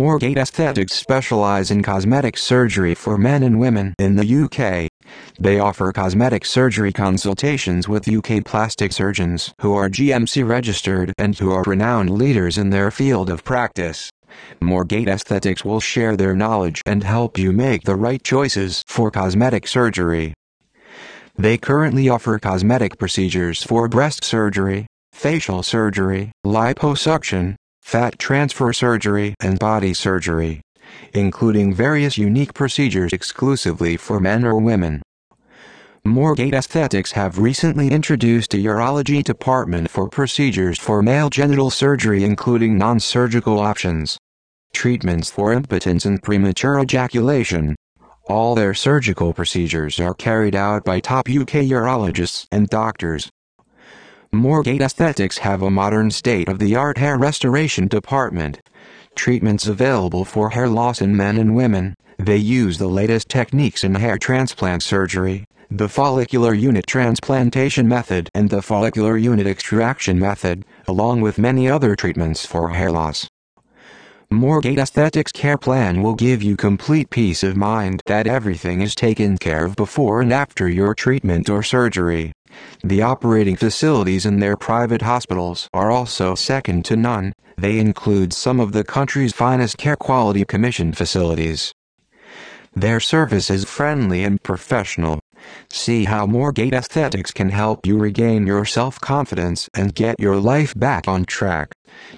Moorgate Aesthetics specialize in cosmetic surgery for men and women in the UK. They offer cosmetic surgery consultations with UK plastic surgeons who are GMC registered and who are renowned leaders in their field of practice. Moorgate Aesthetics will share their knowledge and help you make the right choices for cosmetic surgery. They currently offer cosmetic procedures for breast surgery, facial surgery, liposuction, fat transfer surgery, and body surgery, including various unique procedures exclusively for men or women. Moorgate Aesthetics have recently introduced a urology department for procedures for male genital surgery including non-surgical options, treatments for impotence and premature ejaculation. All their surgical procedures are carried out by top UK urologists and doctors. Moorgate Aesthetics have a modern state-of-the-art hair restoration department. Treatments available for hair loss in men and women. They use the latest techniques in hair transplant surgery, the follicular unit transplantation method and the follicular unit extraction method, along with many other treatments for hair loss. Moorgate Aesthetics Care Plan will give you complete peace of mind that everything is taken care of before and after your treatment or surgery. The operating facilities in their private hospitals are also second to none. They include some of the country's finest care quality commission facilities. Their service is friendly and professional. See how Moorgate Aesthetics can help you regain your self-confidence and get your life back on track.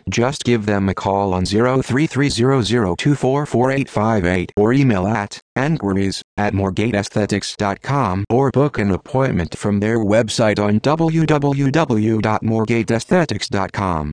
Just give them a call on 033002448858 or email at enquiries at moorgateaesthetics.com or book an appointment from their website on www.moorgateaesthetics.com.